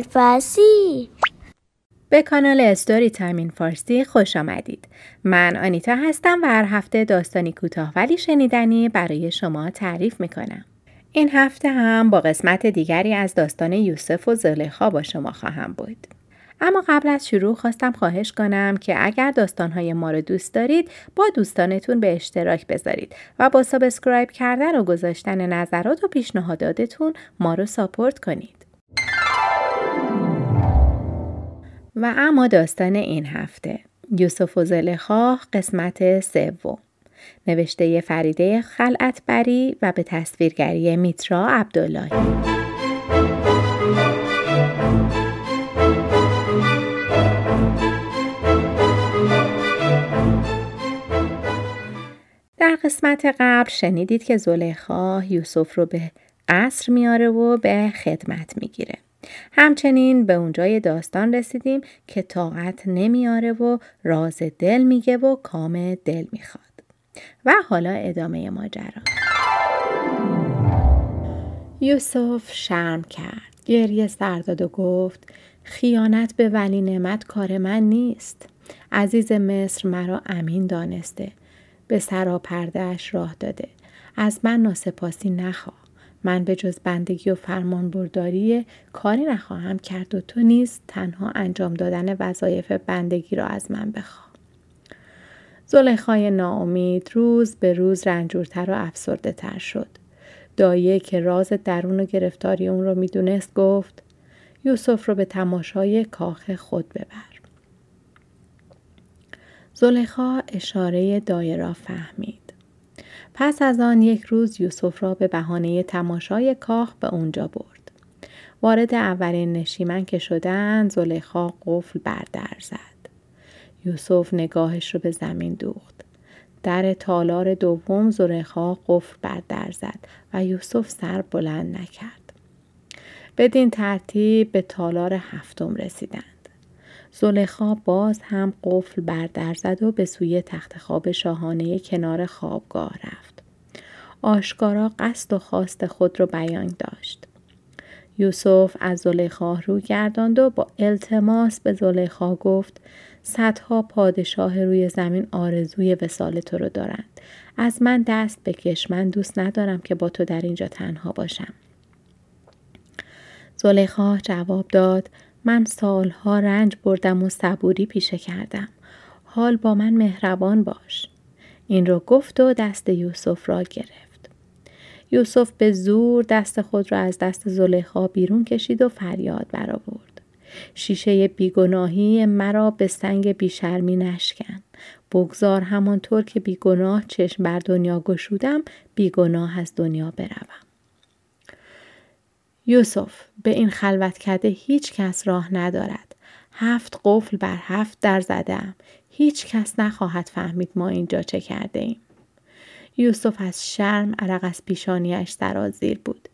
فارسی به کانال Story Time in Farsi خوش آمدید. من آنیتا هستم و هر هفته داستانی کوتاه ولی شنیدنی برای شما تعریف می‌کنم. این هفته هم با قسمت دیگری از داستان یوسف و زلیخا با شما خواهم بود. اما قبل از شروع خواستم خواهش کنم که اگر داستانهای ما رو دوست دارید با دوستانتون به اشتراک بذارید و با subscribe کردن و گذاشتن نظرات و پیشنهاداتتون ما رو ساپورت کنید. و اما داستان این هفته. یوسف و زلخا قسمت سوم. نوشته فریده خلعتبری و به تصویرگری میترا عبداللهی. قسمت قبل شنیدید که زلیخا یوسف رو به قصر میاره و به خدمت می‌گیره. همچنین به اونجای داستان رسیدیم که طاقت نمیاره و راز دل میگه و کام دل می‌خواد. و حالا ادامه ماجرا. یوسف شرم کرد. گریه سرداد و گفت خیانت به ولی نعمت کار من نیست. عزیز مصر مرا امین دانسته. به سراپردهش راه داده. از من ناسپاسی نخواه. من به جز بندگی و فرمان برداری کاری نخواهم کرد و تو نیز تنها انجام دادن وظایف بندگی را از من بخواه. زلیخای ناامید روز به روز رنجورتر و افسرده تر شد. دایه که راز درون و گرفتاری اون رو می‌دونست گفت یوسف رو به تماشای کاخ خود ببر. زلیخا اشاره دایه را فهمید. پس از آن یک روز یوسف را به بهانه تماشای کاخ به اونجا برد. وارد اولین نشیمن که شدند زلیخا قفل بر در زد. یوسف نگاهش رو به زمین دوخت. در تالار دوم زلیخا قفل بر در زد و یوسف سر بلند نکرد. بدین ترتیب به تالار هفتم رسیدند. زلیخا باز هم قفل بر در زد و به سوی تخت خواب شاهانه کنار خوابگاه رفت. آشکارا قصد و خواست خود را بیان داشت. یوسف از زلیخا رو گرداند و با التماس به زلیخا گفت صدها پادشاه روی زمین آرزوی وسال تو رو دارند. از من دست بکش من دوست ندارم که با تو در اینجا تنها باشم. زلیخا جواب داد من سالها رنج بردم و صبوری پیشه کردم. حال با من مهربان باش. این رو گفت و دست یوسف را گرفت. یوسف به زور دست خود را از دست زلیخا بیرون کشید و فریاد برآورد. شیشه بیگناهی مرا به سنگ بیشرمی نشکن. بگذار همانطور که بیگناه چشم بر دنیا گشودم بیگناه از دنیا بروم. یوسف به این خلوت کرده هیچ کس راه ندارد. هفت قفل بر هفت در زدم. هیچ کس نخواهد فهمید ما اینجا چه کرده ایم. یوسف از شرم عرق از پیشانیش سرازیر بود.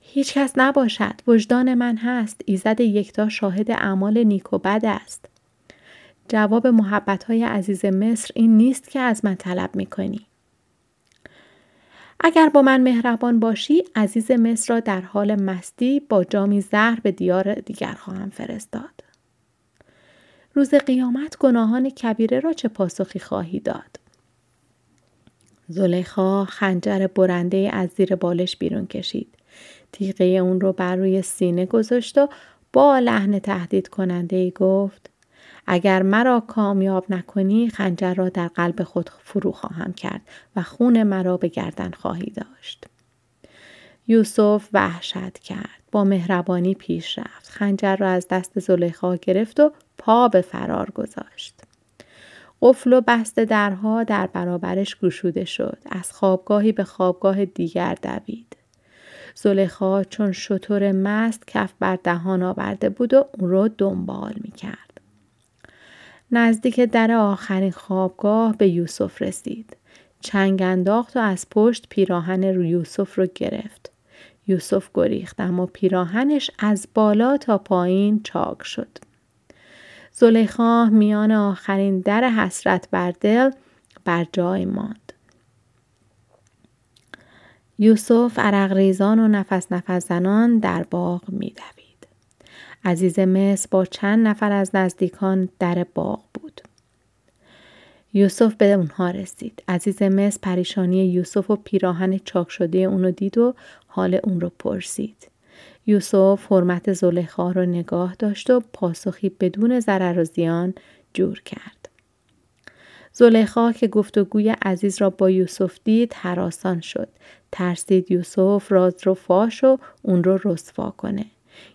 هیچ کس نباشد. وجدان من هست. ایزد یکتا شاهد اعمال نیک و بد است. جواب محبت های عزیز مصر این نیست که از من طلب می کنی. اگر با من مهربان باشی عزیز مصر را در حال مستی با جامی زهر به دیار دیگر خواهم فرستاد. روز قیامت گناهان کبیره را چه پاسخی خواهی داد؟ زلیخا خنجر برنده از زیر بالش بیرون کشید. تیغه اون رو بر روی سینه گذاشت و با لحن تهدید کننده ای گفت اگر مرا کامیاب نکنی خنجر را در قلب خود فرو خواهم کرد و خون مرا به گردن خواهی داشت. یوسف وحشت کرد. با مهربانی پیش رفت. خنجر را از دست زلیخا گرفت و پا به فرار گذاشت. قفل و بست درها در برابرش گشوده شد. از خوابگاهی به خوابگاه دیگر دوید. زلیخا چون شطور مست کف بر دهان آورده بود و اون رو دنبال می کرد. نزدیک در آخرین خوابگاه به یوسف رسید. چنگ انداخت و از پشت پیراهن رو یوسف رو گرفت. یوسف گریخت اما پیراهنش از بالا تا پایین چاک شد. زلیخا میان آخرین در حسرت بر دل بر جای ماند. یوسف عرق ریزان و نفس نفس زنان در باغ می دوید. عزیز مصر با چند نفر از نزدیکان در باغ بود. یوسف به اونها رسید. عزیز مصر پریشانی یوسف و پیراهن چاک شده اونو دید و حال اون رو پرسید. یوسف حرمت زلیخا رو نگاه داشت و پاسخی بدون ضرر و زیان جور کرد. زلیخا که گفتگوی عزیز را با یوسف دید حراسان شد. ترسید یوسف راز رو فاش و اون رو رسوا کنه.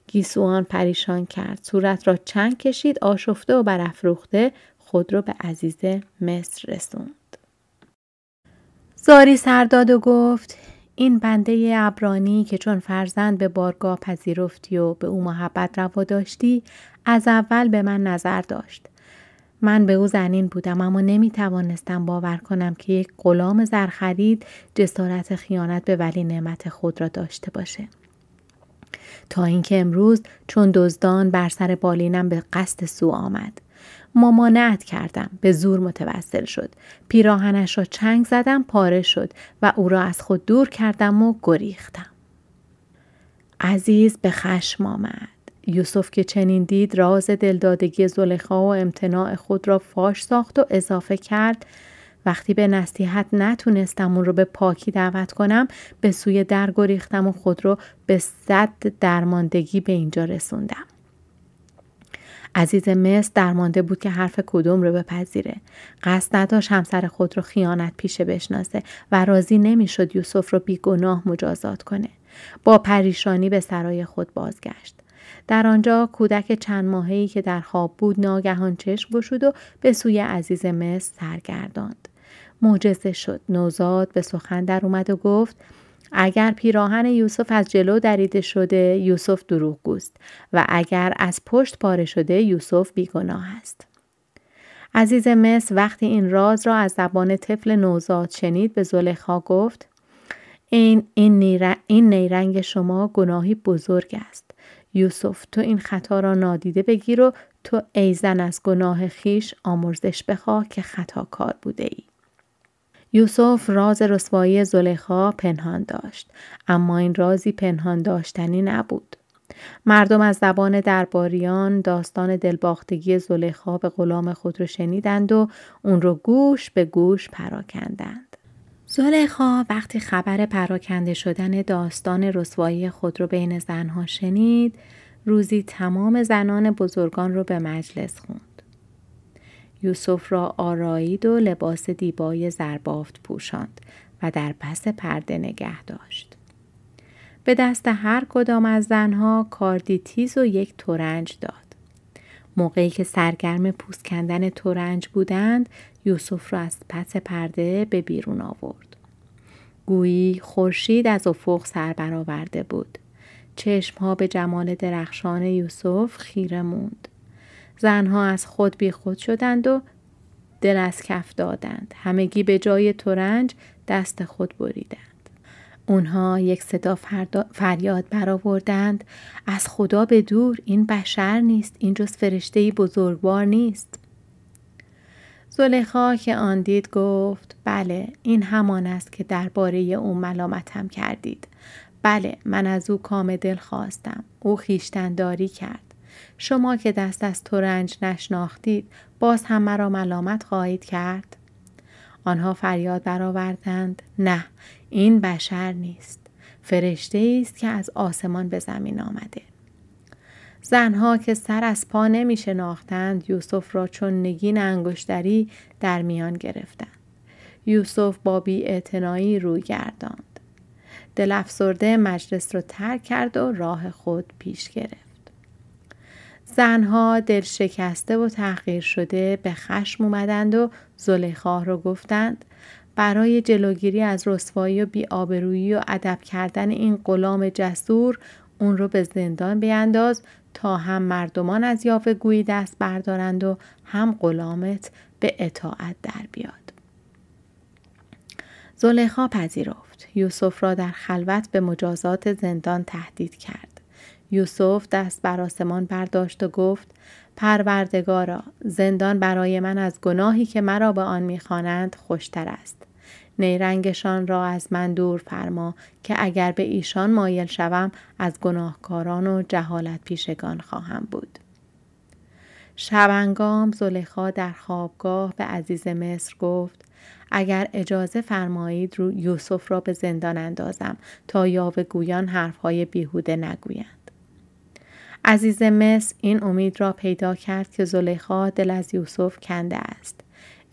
گیسوان پریشان کرد. صورت را چند کشید آشفته و برافروخته خود را به عزیز مصر رسوند. زاری سرداد و گفت این بنده ابرانی که چون فرزند به بارگاه پذیرفتی و به او محبت روا داشتی از اول به من نظر داشت. من به او زنین بودم اما نمی توانستم باور کنم که یک غلام زرخرید جسارت خیانت به ولی نعمت خود را داشته باشه. تا اینکه امروز چون دزدان بر سر بالینم به قصد سو آمد. مامانت کردم. به زور متوسل شد. پیراهنش را چنگ زدم پاره شد و او را از خود دور کردم و گریختم. عزیز به خشم آمد. یوسف که چنین دید راز دلدادگی زلیخا و امتناع خود را فاش ساخت و اضافه کرد. وقتی به نصیحت نتونستم اون رو به پاکی دعوت کنم به سوی در گریختم و خود رو به صد درماندگی به اینجا رسوندم. عزیز مصر درمانده بود که حرف کدوم رو بپذیره. قصد نداشت همسر خود رو خیانت پیشه بشناسه و راضی نمی‌شد یوسف رو بیگناه مجازات کنه. با پریشانی به سرای خود بازگشت. در آنجا کودک چند ماهی که در خواب بود ناگهان چشم گشود و به سوی عزیز مصر سرگرداند. معجزه شد. نوزاد به سخن در اومد و گفت اگر پیراهن یوسف از جلو دریده شده یوسف دروغگوست و اگر از پشت پاره شده یوسف بیگناه است. عزیز مصر وقتی این راز را از زبان طفل نوزاد شنید به زلیخا گفت این این, این نیرنگ شما گناهی بزرگ است. یوسف تو این خطا را نادیده بگیر و تو ایزن از گناه خیش آمرزش بخواه که خطا کار بوده ای. یوسف راز رسوایی زلیخا پنهان داشت اما این رازی پنهان داشتنی نبود. مردم از زبان درباریان داستان دلباختگی زلیخا به غلام خود رو شنیدند و اون رو گوش به گوش پراکندند. زلیخا وقتی خبر پراکنده شدن داستان رسوایی خود رو بین زنها شنید روزی تمام زنان بزرگان رو به مجلس خوند. یوسف را آرایید و لباس دیبای زربافت پوشاند و در پس پرده نگه داشت. به دست هر کدام از زنها کاردی تیز و یک تورنج داد. موقعی که سرگرم پوست کندن تورنج بودند یوسف را از پس پرده به بیرون آورد. گویی خورشید از افق سر برآورده بود. چشمها به جمال درخشان یوسف خیره موند. زنها از خود بی خود شدند و دل از کف دادند. همگی به جای تورنج دست خود بریدند. اونها یک صدا فریاد برآوردند. از خدا به دور این بشر نیست این جز فرشته بزرگوار نیست. زلیخا که آن دید گفت بله این همان است که درباره او ملامتم کردید. بله من از او کام دل خواستم. او خیشتنداری کرد. شما که دست از تورنج نشناختید باز هم مرا ملامت خواهید کرد؟ آنها فریاد برآوردند نه این بشر نیست. فرشته است که از آسمان به زمین آمده. زنها که سر از پا نمی شناختند یوسف را چون نگین انگشتری در میان گرفتند. یوسف با بی روی گرداند. دل افسرده مجلس را ترک کرد و راه خود پیش گرفت. زنها دل شکسته و تحقیر شده به خشم اومدند و زلیخا رو گفتند برای جلوگیری از رسوایی و بیآبرویی و ادب کردن این غلام جسور اون رو به زندان بیانداز تا هم مردمان از یاوه گویی دست بردارند و هم غلامت به اطاعت در بیاد. زلیخا پذیرفت. یوسف را در خلوت به مجازات زندان تهدید کرد. یوسف دست بر آسمان برداشت و گفت پروردگارا زندان برای من از گناهی که مرا به آن می‌خوانند خوشتر است نیرنگشان را از من دور فرما که اگر به ایشان مایل شوم از گناهکاران و جهالت پیشگان خواهم بود. شبنگام زلیخا در خوابگاه به عزیز مصر گفت اگر اجازه فرمایید رو یوسف را به زندان اندازم تا یاوه گویان حرفهای بیهوده نگویند. عزیز مصر این امید را پیدا کرد که زلیخا دل از یوسف کنده است.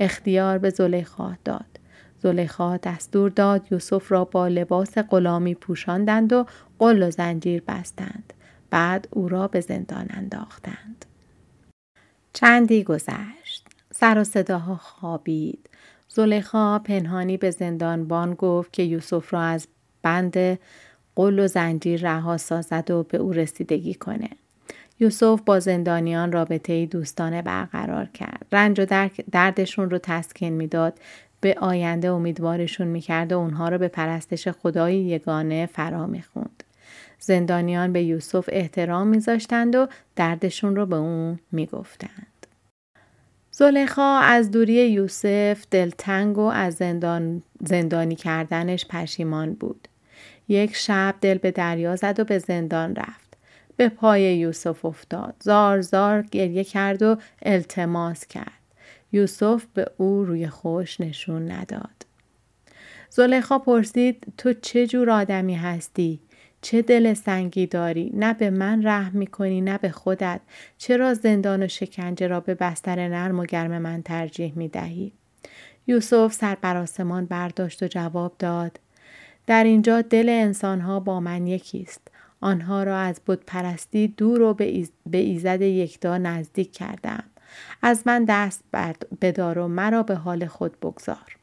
اختیار به زلیخا داد. زلیخا دستور داد یوسف را با لباس غلامی پوشاندند و قل و زنجیر بستند. بعد او را به زندان انداختند. چندی گذشت. سر و صداها خوابید. زلیخا پنهانی به زندانبان گفت که یوسف را از بند قل و زنجیر رها سازد و به او رسیدگی کنه. یوسف با زندانیان رابطه دوستانه برقرار کرد. رنج و دردشون رو تسکین می‌داد. به آینده امیدوارشون می‌کرد و اونها رو به پرستش خدای یگانه فرا می‌خوند. زندانیان به یوسف احترام میذاشتند و دردشون رو به اون می‌گفتند. زلیخا از دوری یوسف دلتنگ و از زندان زندانی کردنش پشیمان بود. یک شب دل به دریا زد و به زندان رفت. به پای یوسف افتاد. زار زار گریه کرد و التماس کرد. یوسف به او روی خوش نشون نداد. زلیخا پرسید تو چه جور آدمی هستی؟ چه دل سنگی داری نه به من رحم می‌کنی نه به خودت چرا زندان و شکنجه را به بستر نرم و گرم من ترجیح می‌دهی یوسف سر بر آسمان برداشت و جواب داد در اینجا دل انسانها با من یکیست آنها را از پرستی دور و به ایزد یکتا نزدیک کردم از من دست بدار و مرا به حال خود بگذار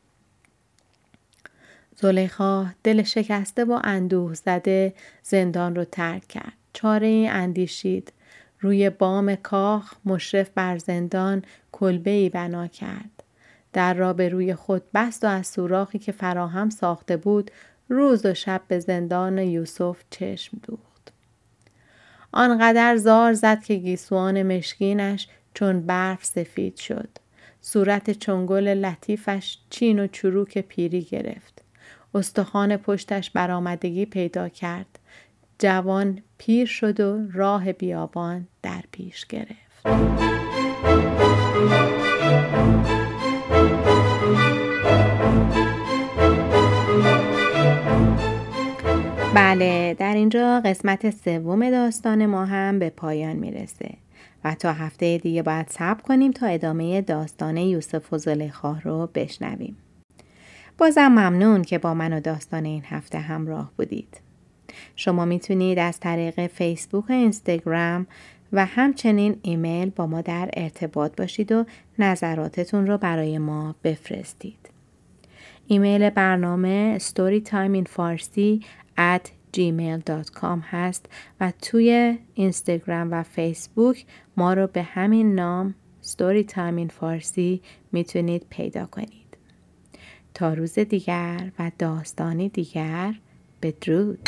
زلیخا دل شکسته و اندوه زده زندان رو ترک کرد. چاره ای اندیشید. روی بام کاخ مشرف بر زندان کلبه ای بنا کرد. در را به روی خود بست و از سوراخی که فراهم ساخته بود روز و شب به زندان یوسف چشم دوخت. آنقدر زار زد که گیسوان مشکینش چون برف سفید شد. صورت چنگل لطیفش چین و چروک پیری گرفت. استخوان پشتش برآمدگی پیدا کرد. جوان پیر شد و راه بیابان در پیش گرفت. بله در اینجا قسمت سوم داستان ما هم به پایان می‌رسه و تا هفته دیگه باید صبر کنیم تا ادامه داستان یوسف و زلیخا رو بشنویم. بازم ممنون که با من و داستان این هفته همراه بودید. شما می‌تونید از طریق فیسبوک و اینستاگرام و همچنین ایمیل با ما در ارتباط باشید و نظراتتون رو برای ما بفرستید. ایمیل برنامه storytimeinfarsi at gmail.com هست و توی اینستاگرام و فیسبوک ما رو به همین نام storytime in فارسی می‌تونید پیدا کنید. تا روز دیگر و داستانی دیگر بدرود